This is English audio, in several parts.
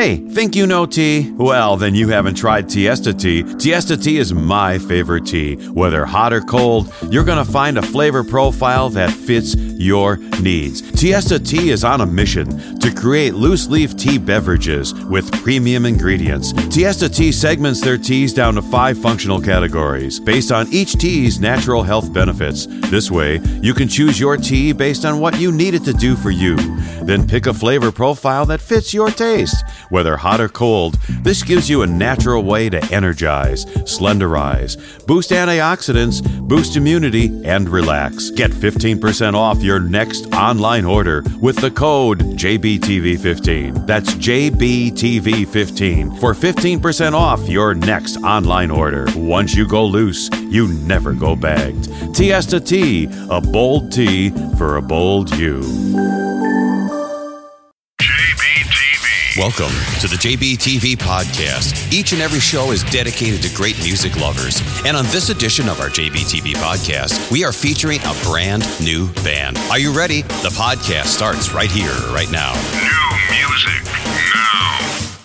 Hey, think you know tea? Well, then you haven't tried Tiesta tea. Tiesta tea is my favorite tea. Whether hot or cold, you're going to find a flavor profile that fits your needs. Tiesta tea is on a mission to create loose leaf tea beverages with premium ingredients. Tiesta tea segments their teas down to five functional categories based on each tea's natural health benefits. This way, you can choose your tea based on what you need it to do for you. Then pick a flavor profile that fits your taste. Whether hot or cold, this gives you a natural way to energize, slenderize, boost antioxidants, boost immunity, and relax. Get 15% off your next online order with the code JBTV15. That's JBTV15 for 15% off your next online order. Once you go loose, you never go bagged. Tiesta Tea, a bold tea for a bold you. Welcome to the JBTV podcast. Each and every show is dedicated to great music lovers. And on this edition of our JBTV podcast, we are featuring a brand new band. Are you ready? The podcast starts right here, right now. New music now.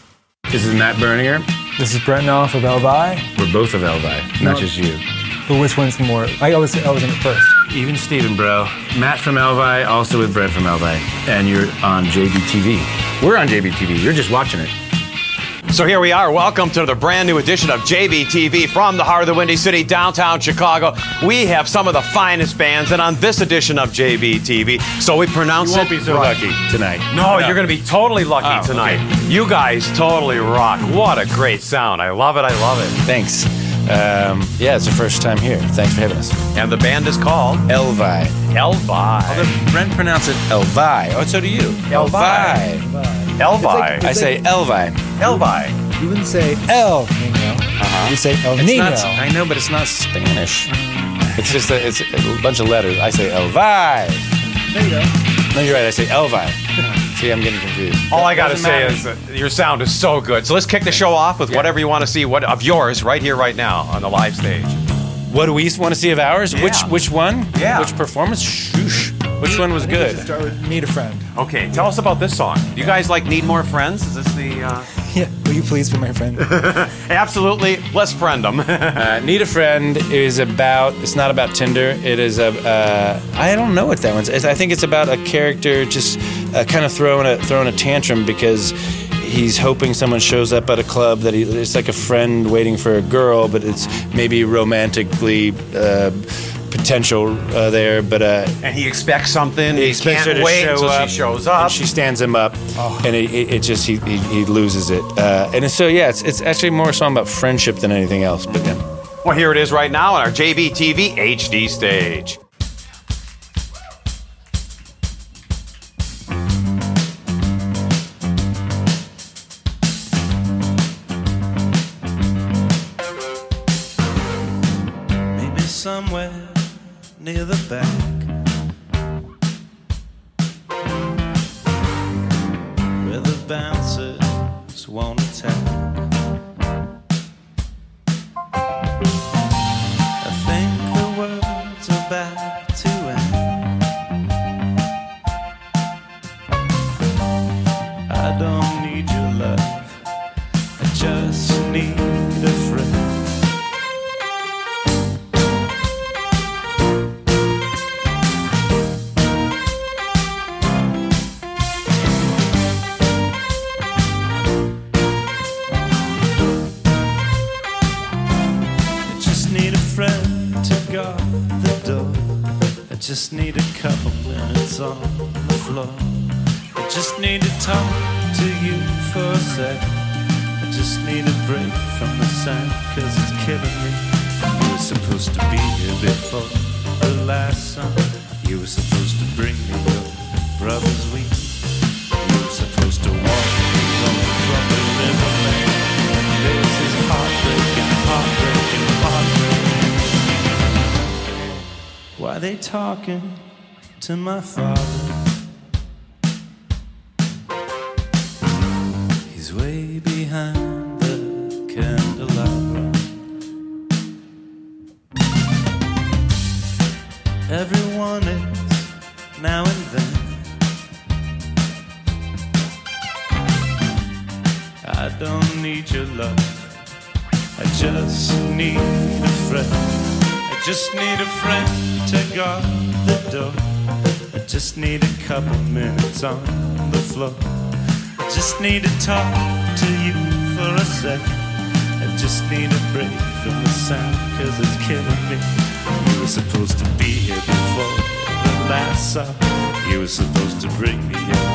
This is Matt Berninger. This is Brent Knopf of EL VY. We're both of EL VY, not No. just you. But which one's more? I always I was in it first. Even Steven, bro. Matt from EL VY, also with Brent from EL VY. And you're on JBTV. We're on JBTV. You're just watching it. So here we are. Welcome to the brand new edition of JBTV from the heart of the Windy City, downtown Chicago. We have some of the finest bands, and on this edition of JBTV, so we pronounce You won't it be so right. lucky tonight. No, you're going to be totally lucky Oh, tonight. okay. You guys totally rock. What a great sound. I love it. I love it. Thanks. Um, yeah, it's the first time here. Thanks for having us. And the band is called EL VY. Elvi. Although Brent pronounce it EL VY. Oh, so do you. EL VY. Elvi. I say EL VY. Elvi. You wouldn't say El Nino. You say El It's Nino. not, I know, but it's not Spanish. It's just a, it's a bunch of letters. I say EL VY. There you go. No, you're right. I say EL VY. See, I'm getting confused. All I got to Doesn't say matter. is that your sound is so good. So let's kick the show off with whatever you want to see what of yours right here, right now on the live stage. What do we want to see of ours? Which Yeah. which one? Yeah. Which performance? Shoosh. Which one was I good? should start with Need a Friend. Okay, tell us about this song. Do you guys like Need More Friends? Is this the. Uh... Yeah. Will you please be my friend? Absolutely. Let's friend them. Uh, Need a friend is about. It's not about Tinder. It is a. Uh, I don't know what that one's. I think it's about a character just uh, kind of throwing a throwing a tantrum because he's hoping someone shows up at a club that he, it's like a friend waiting for a girl, but it's maybe romantically. Uh, potential uh, there but uh, and he expects something. he He, expects can't her to wait show until up, she shows up. she stands him up, and it, it, it just he, he, he loses it. Uh, and so yeah, it's, it's actually more a song about friendship than anything else. But yeah. well, here it is right now on our JBTV HD stage. Somewhere near the back. Just need a couple minutes on the floor. I just need to talk to you for a sec. I just need a break from the sound, cause it's killing me. You were supposed to be here before the last song. You were supposed to bring me your brother's weed. Why they talking to my father? Couple minutes on the floor. I just need to talk to you for a second. I just need a break from the sound, cause it's killing me. You were supposed to be here before the last song. You were supposed to bring me your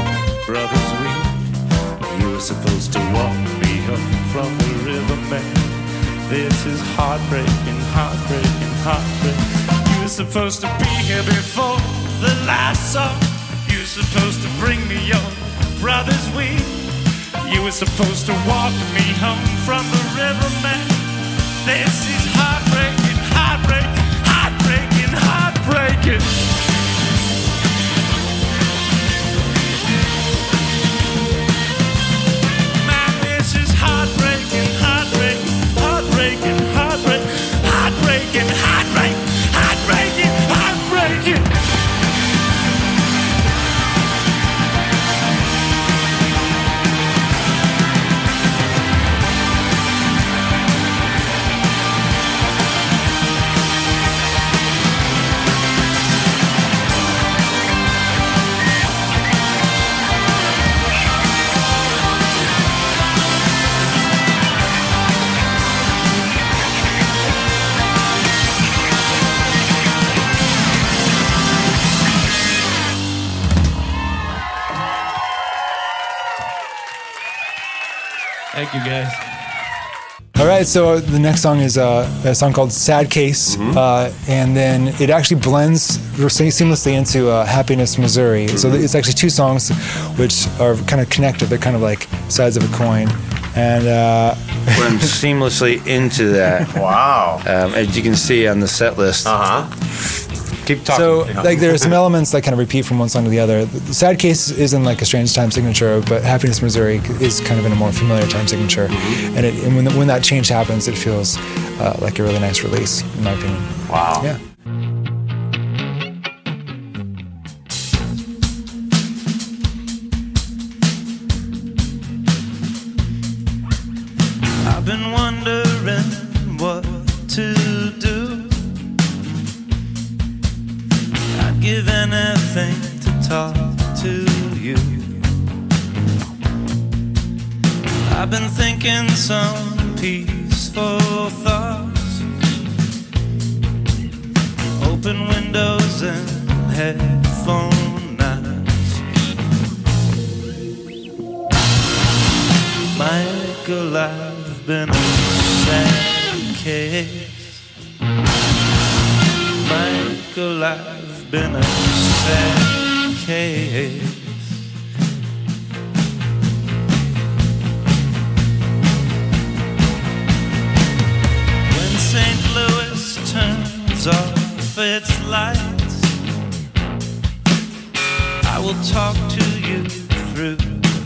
brother's weed. You were supposed to walk me home from the river, man. This is heartbreaking, heartbreaking, heartbreaking. You were supposed to be here before the last song. Were supposed to walk me home from the river, man. This is heartbreaking, heartbreaking, heartbreaking, heartbreaking. You, guys. All right, so the next song is uh, a song called "Sad Case," uh, and then it actually blends seamlessly into uh, "Happiness, Missouri." So it's actually two songs, which are kind of connected. They're kind of like sides of a coin, and uh, Blend seamlessly into that. Wow. Um, as you can see on the set list. Uh huh. Keep talking. So, like, there are some elements that kind of repeat from one song to the other. The Sad Case is in like a strange time signature, but Happiness Missouri is kind of in a more familiar time signature. And, it, and when, when that change happens, it feels uh, like a really nice release, in my opinion. Wow. Yeah. Been a sad case. Michael, I've been a sad case. When St. Louis turns off its lights, I will talk to you through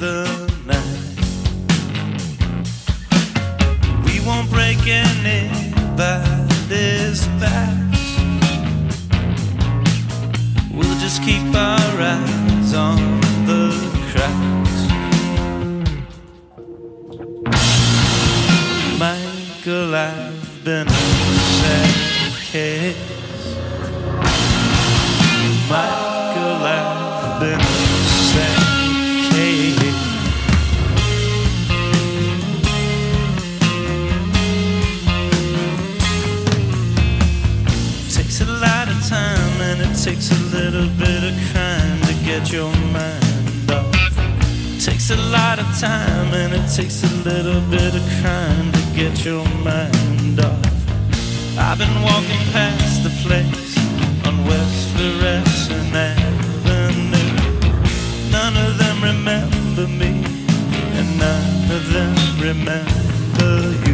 the night. Won't break anybody's backs. We'll just keep our eyes on the cracks. Michael, I've been a sad case. Michael, get your mind off. Takes a lot of time and it takes a little bit of crime to get your mind off. I've been walking past the place on West Florissant Avenue. None of them remember me, and none of them remember you.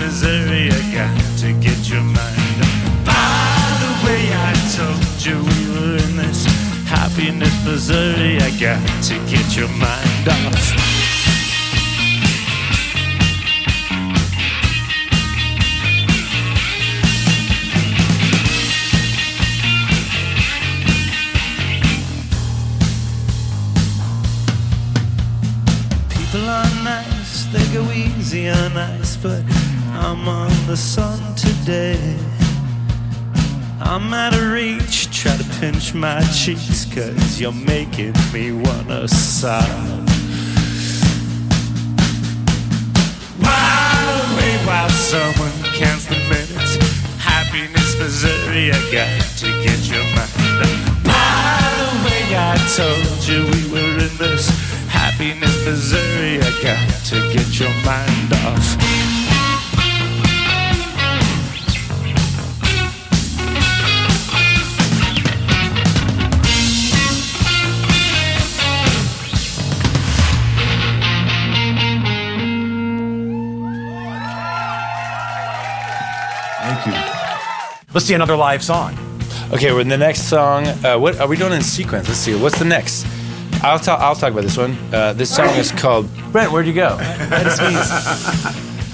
Missouri, I got to get your mind up. By the way, I told you we were in this. Happiness, Missouri, I got to get your mind cheeks, cause you're making me wanna sob. While away while someone counts the minutes, happiness, Missouri, I got to get your mind. By the way, I told you we were in this happiness, Missouri, I got to get your mind off. Let's see another live song. Okay, we're in the next song. Uh, what are we doing in sequence? Let's see. What's the next? I'll talk. I'll talk about this one. Uh, this song is called. Brent, where'd you go? I'm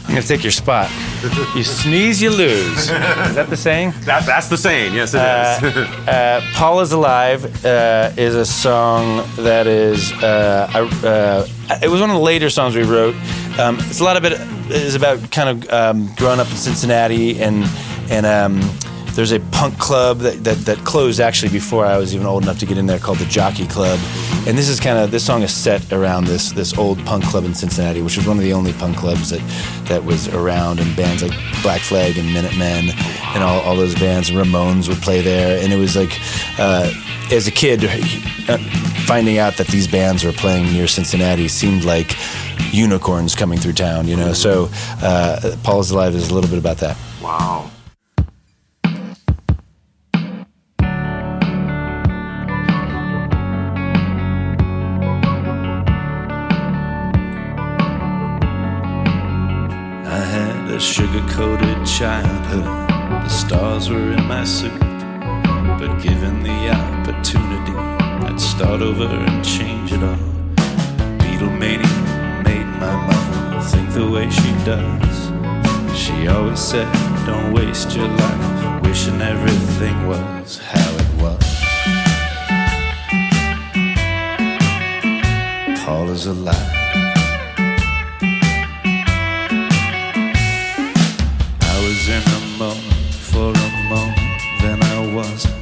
gonna take your spot. You sneeze, you lose. Is that the saying? That, that's the saying. Yes, it is. Uh, Paul is Alive uh, is a song that is. Uh, I, uh, it was one of the later songs we wrote. Um, it's a lot of it is about kind of um, growing up in Cincinnati and and um, there's a punk club that, that, that closed actually before I was even old enough to get in there called the Jockey Club. And this is kind of this song is set around this this old punk club in Cincinnati, which was one of the only punk clubs that that was around, and bands like Black Flag and Minutemen and all, all those bands. Ramones would play there, and it was like uh, as a kid uh, finding out that these bands were playing near Cincinnati seemed like unicorns coming through town, you know. So uh, Alive is a little bit about that. wow. Sugar coated childhood, The stars were in my suit, but given the opportunity, I'd start over and change it all. Beatlemania made my mother think the way she does. She always said, Don't waste your life wishing everything was how it was. Paul is alive. In a moment for a moment, then I wasn't.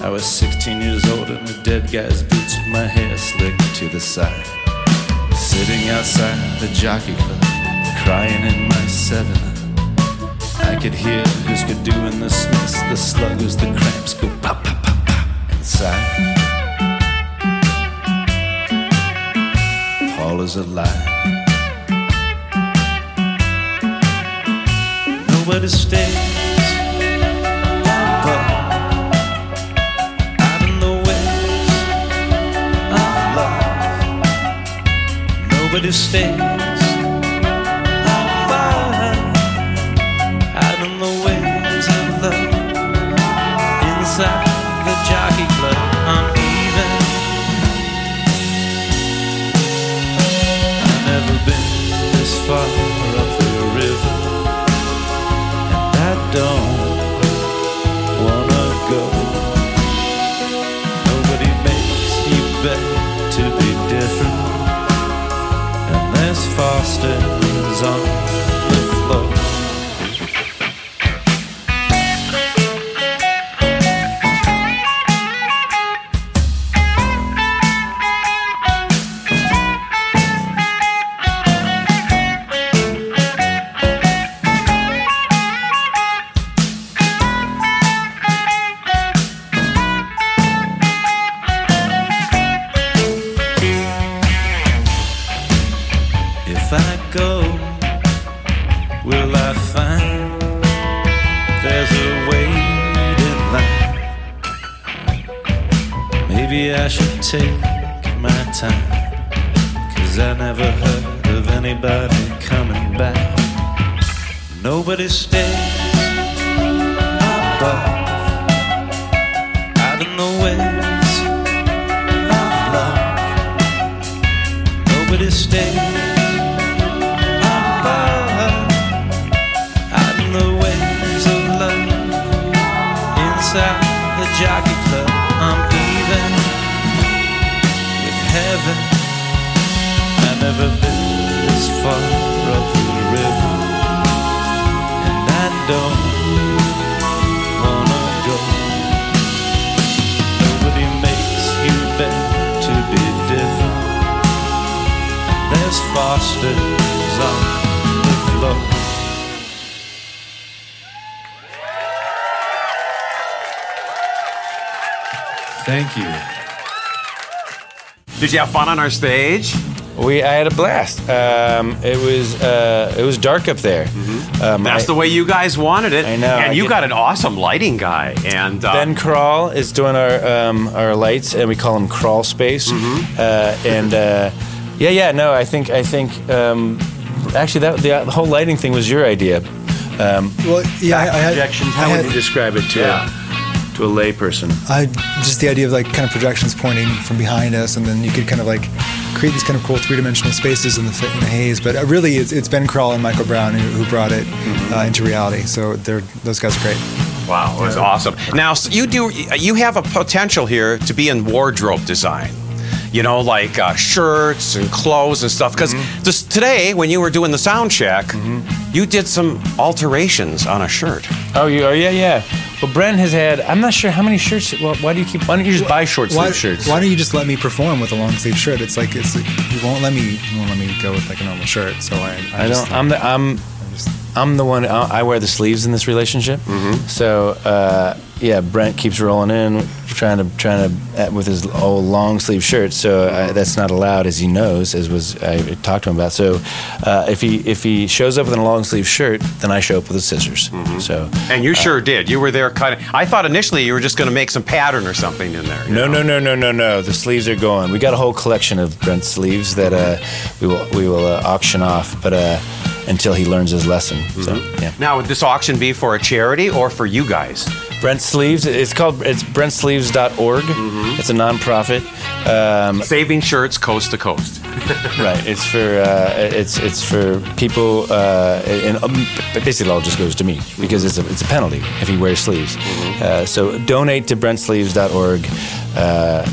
I was 16 years old in a dead guy's boots with my hair slicked to the side. Sitting outside the jockey club, crying in my seven. I could hear who's good doing the smiths, the sluggers, the cramps go pop, pop, pop, pop inside. Paul is alive. Waves of love. Nobody stays If I go, will I find there's a waiting line? Maybe I should take my time, cause I never heard of anybody coming back. Nobody stays above, out in the ways far up the river, and I don't wanna go. Nobody makes you beg to be different. There's Foster's on the floor. Thank you. Did you have fun on our stage? We I had a blast. Um, it was uh, it was dark up there. Um, That's I- the way you guys wanted it. I know, And I you get- got an awesome lighting guy. And uh, Ben Crawl is doing our um, our lights, and we call him Crawl Space. Mm-hmm. Uh, and uh, yeah, yeah, no, I think I think um, actually that the, the whole lighting thing was your idea. Um, Well, yeah, I, I had, projections. I How had, would you describe it to Yeah. a, to a layperson? I just the idea of like kind of projections pointing from behind us, and then you could kind of like create these kind of cool three dimensional spaces in the, in the haze. But uh, really, it's, it's Ben Crawl and Michael Brown who, who brought it uh, into reality. So they're those guys are great. Wow, it was awesome. Now so you do you have a potential here to be in wardrobe design. You know, like uh, shirts and clothes and stuff. Because just today, when you were doing the sound check, you did some alterations on a shirt. Oh, you? Oh, yeah, yeah. Well, Brent has had. I'm not sure how many shirts. Well, why do you keep? Why don't you just buy short Why, sleeve shirts? why don't you just let me perform with a long sleeve shirt? It's like it's you won't let me you won't let me go with like a normal shirt. So I, I, I don't, I'm the. I'm. just I'm the one. I I wear the sleeves in this relationship. Mm-hmm. So uh, yeah, Brent keeps rolling in, trying to trying to uh, with his old long sleeve shirt. So uh, that's not allowed, as he knows, as was I talked to him about. So uh, if he if he shows up with a long sleeve shirt, then I show up with the scissors. Mm-hmm. So And you sure did. You were there kind of. I thought initially you were just going to make some pattern or something in there. No, know? no, no, no, no, no. The sleeves are going. We got a whole collection of Brent sleeves that uh, we will we will uh, auction off. But uh, until he learns his lesson. So yeah. Now, would this auction be for a charity or for you guys? Brent Sleeves. It's called it's brentsleeves.org. It's a nonprofit. Um, Saving shirts coast to coast. right. It's for uh, it's it's for people, uh, and um, basically it all just goes to me because it's a it's a penalty if he wears sleeves. Uh, so donate to brentsleeves.org. Uh,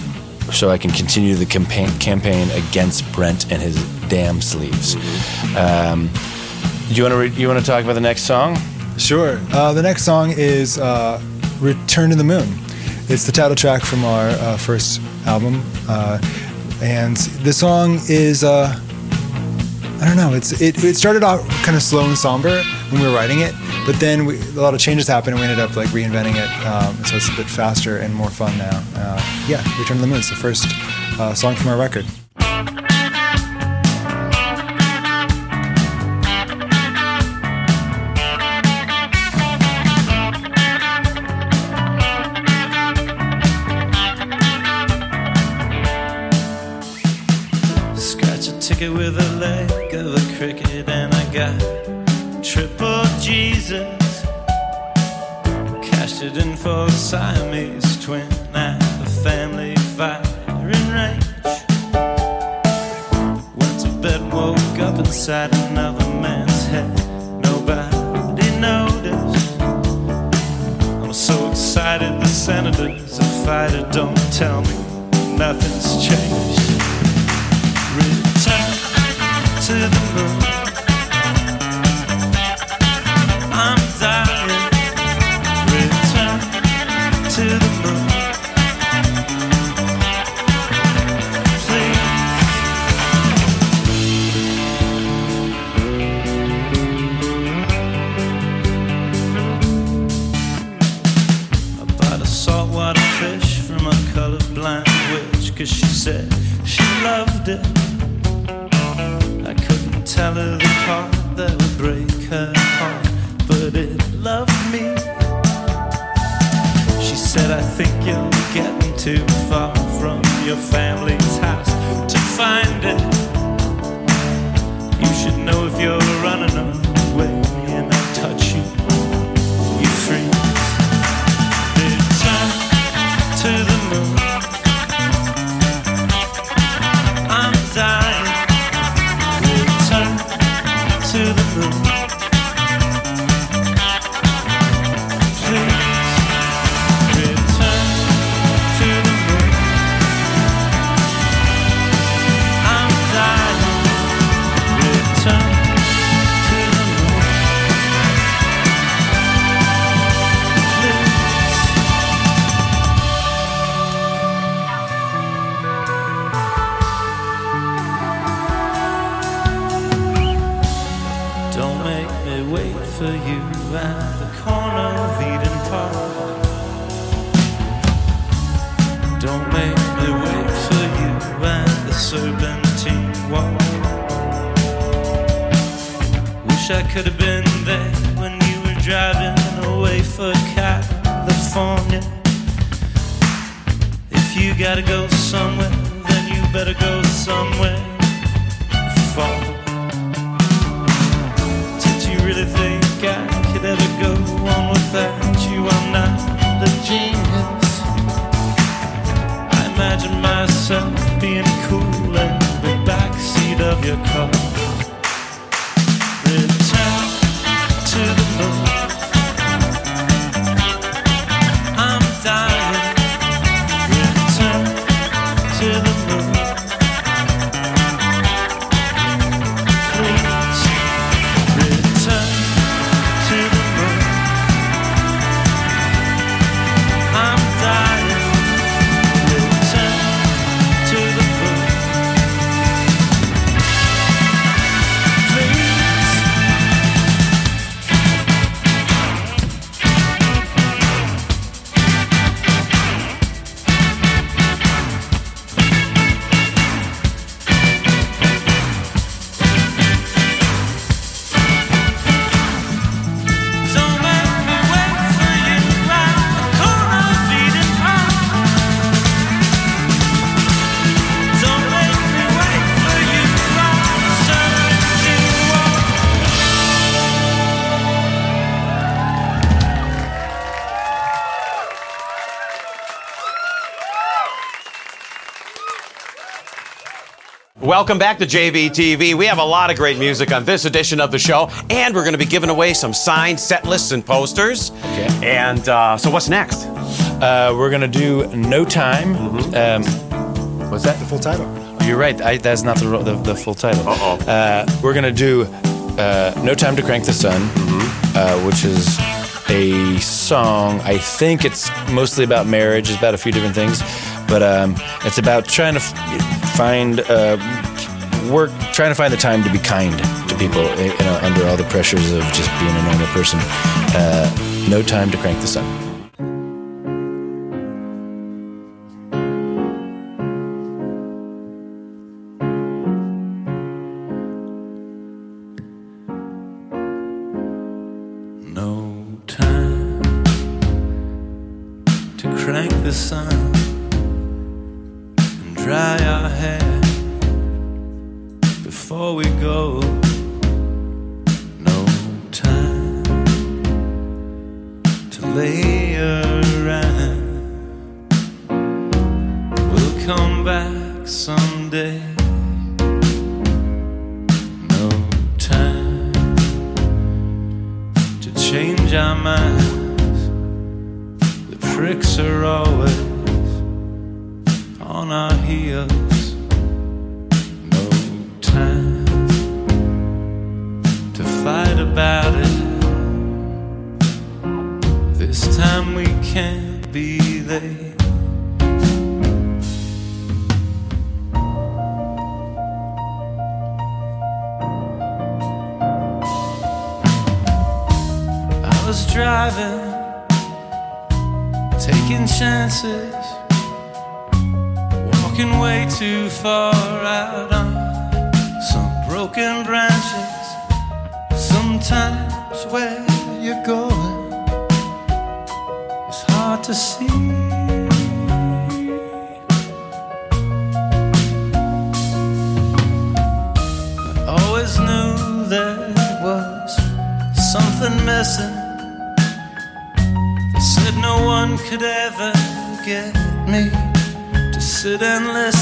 so I can continue the campaign campaign against Brent and his damn sleeves. Um, do you want to re- you want to talk about the next song? Sure. Uh, the next song is uh, "Return to the Moon." It's the title track from our uh, first album, uh, and the song is uh, I don't know. It's it, it started off kind of slow and somber when we were writing it, but then we, a lot of changes happened, and we ended up like reinventing it. Um, so it's a bit faster and more fun now. Uh, yeah, "Return to the Moon." It's the first uh, song from our record. Ticket with a leg of a cricket, and I got triple Jesus. Cashed it in for Siamese twin at the family firing range. Went to bed, woke up inside another man's head. Nobody noticed. I'm so excited, the senator's a fighter. Don't tell me nothing's you at the corner of Eden Park. Don't make me wait for you at the Serpentine Walk. Wish I could have been there when you were driving away for California. If you gotta go somewhere, then you better go somewhere I could ever go on without you? I'm not a genius. I imagine myself being cool in the backseat of your car. Welcome back to JBTV. We have a lot of great music on this edition of the show, and we're going to be giving away some signed set lists and posters. Okay. And uh, so, what's next? Uh, we're gonna do No Time. Um, what's that? The full title. You're right. I, that's not the, the the full title. Uh-oh. Uh, we're gonna do uh, "No Time to Crank the Sun," uh, which is a song. I think it's mostly about marriage. It's about a few different things, but um, it's about trying to f- find uh, work, trying to find the time to be kind to people. eh, You know, under all the pressures of just being a normal person. Uh, no time to crank the sun. Can't be late. I was driving, taking chances, walking way too far I always knew there was something missing. They said no one could ever get me to sit and listen.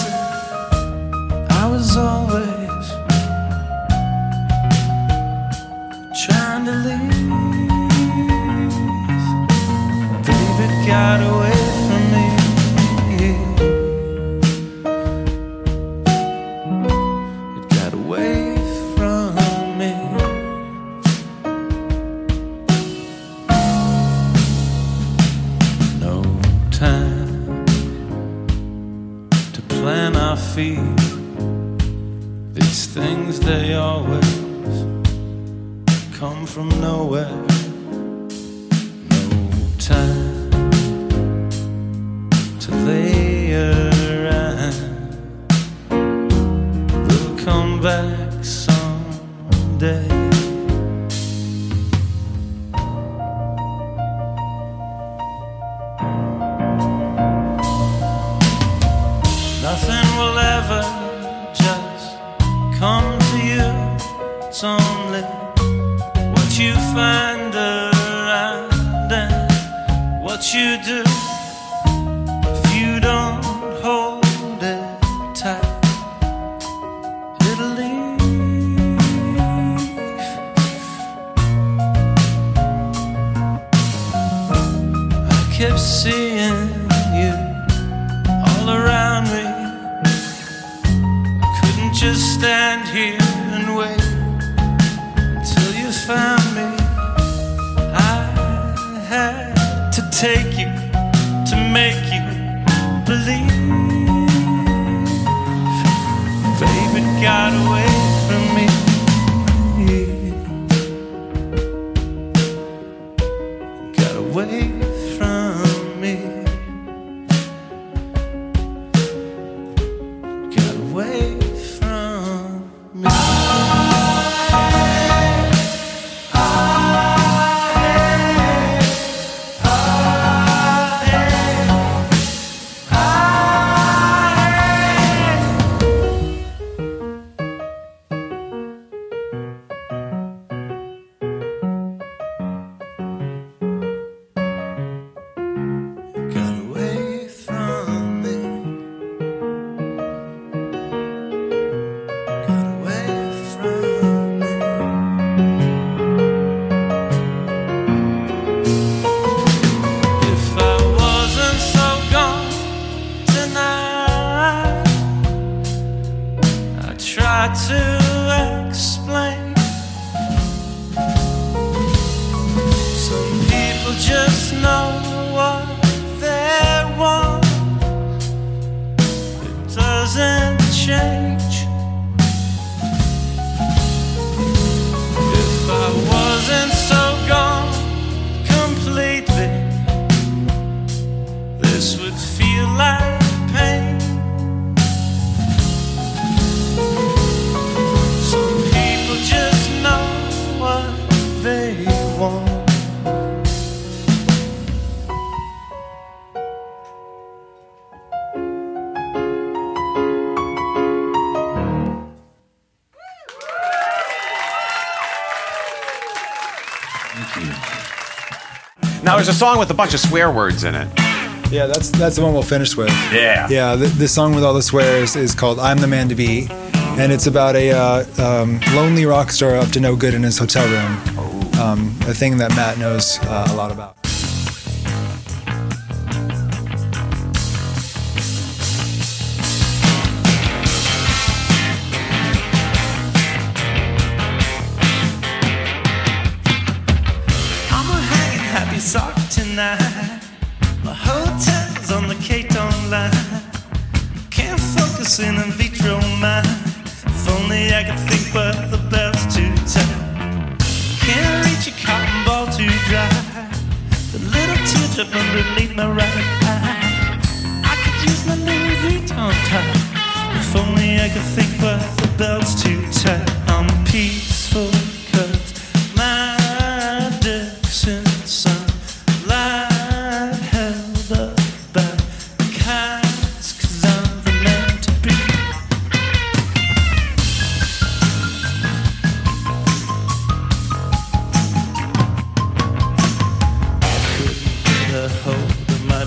Seeing you all around me. I couldn't just stand here and wait until you found me. I had to take you to make you believe. Baby got away a song with a bunch of swear words in it. Yeah, that's that's the one we'll finish with. Yeah. Yeah, the, the song with all the swears is called "I'm the Man to Be," and it's about a uh, um, lonely rock star up to no good in his hotel room. Um, a thing that Matt knows uh, a lot about. Focus in vitro mind. If only I could think, but the bell's too tight. Can't reach a cotton ball too dry. The little teardrop underneath my right eye. I could use my Louis Vuitton tie. If only I could think, but the bell's too tight. I'm peaceful,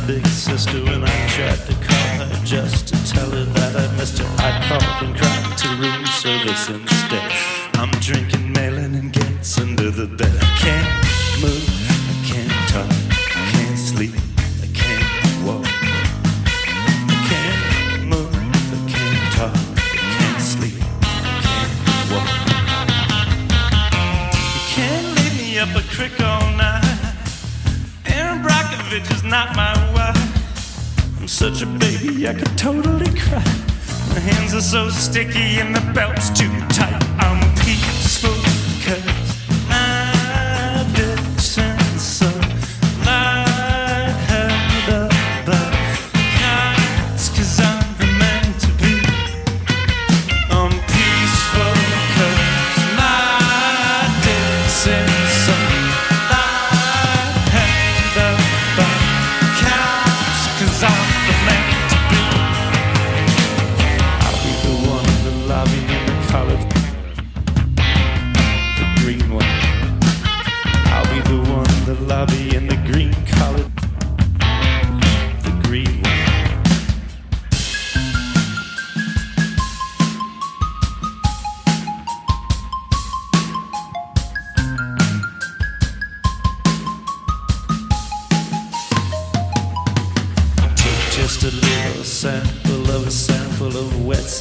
big sister when I tried to call her just to tell her that I missed her. I called and cried to room service instead. Sticky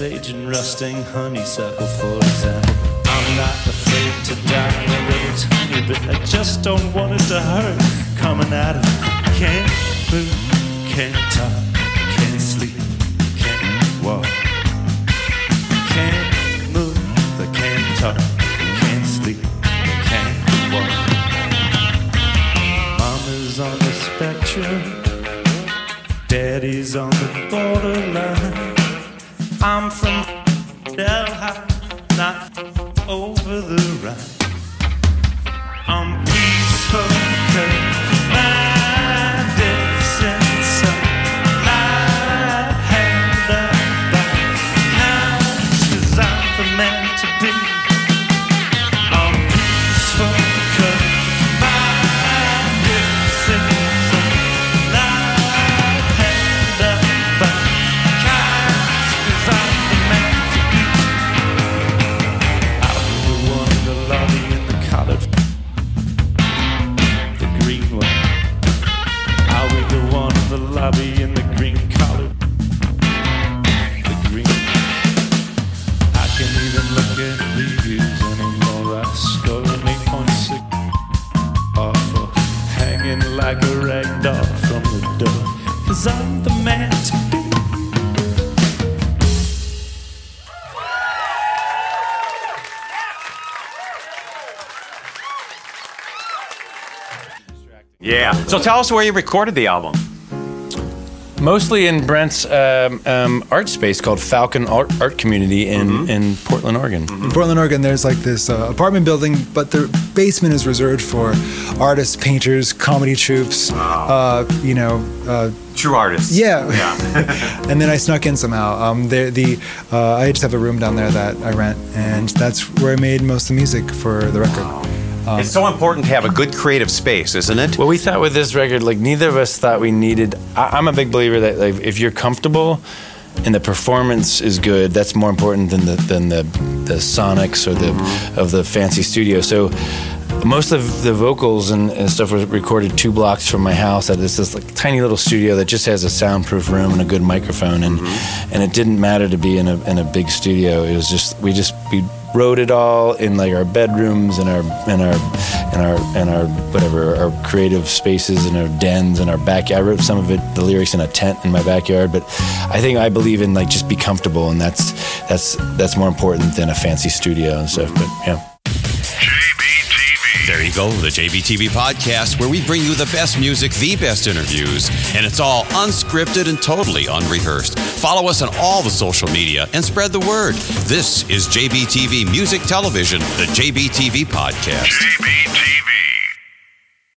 sage and rusting honeysuckle, for example. I'm not afraid to die a little tiny bit. I just don't want it to hurt coming out of. Can't move, can't talk, So tell us where you recorded the album. Mostly in Brent's um, um, art space called Falcon Art, art Community in, in Portland, Oregon. In Portland, Oregon, there's like this uh, apartment building, but the basement is reserved for artists, painters, comedy troupes. Uh, you know, uh, True artists. yeah. yeah. and then I snuck in somehow. Um, there, the uh, I just have a room down there that I rent, and that's where I made most of the music for the record. It's so important to have a good creative space, isn't it? Well, we thought with this record, like neither of us thought we needed. I, I'm a big believer that like if you're comfortable and the performance is good, that's more important than the than the the sonics or the of the fancy studio. So. Most of the vocals and, and stuff was recorded two blocks from my house at this, this like tiny little studio that just has a soundproof room and a good microphone and mm-hmm. and it didn't matter to be in a in a big studio. It was just we just we wrote it all in like our bedrooms and our and our and our and our whatever our creative spaces and our dens and our backyard. I wrote some of it the lyrics in a tent in my backyard, but I think I believe in like just be comfortable and that's that's that's more important than a fancy studio and stuff. But yeah. There you go, the JBTV podcast, where we bring you the best music, the best interviews, and it's all unscripted and totally unrehearsed. Follow us on all the social media and spread the word. This is JBTV Music Television, the JBTV podcast. JBTV.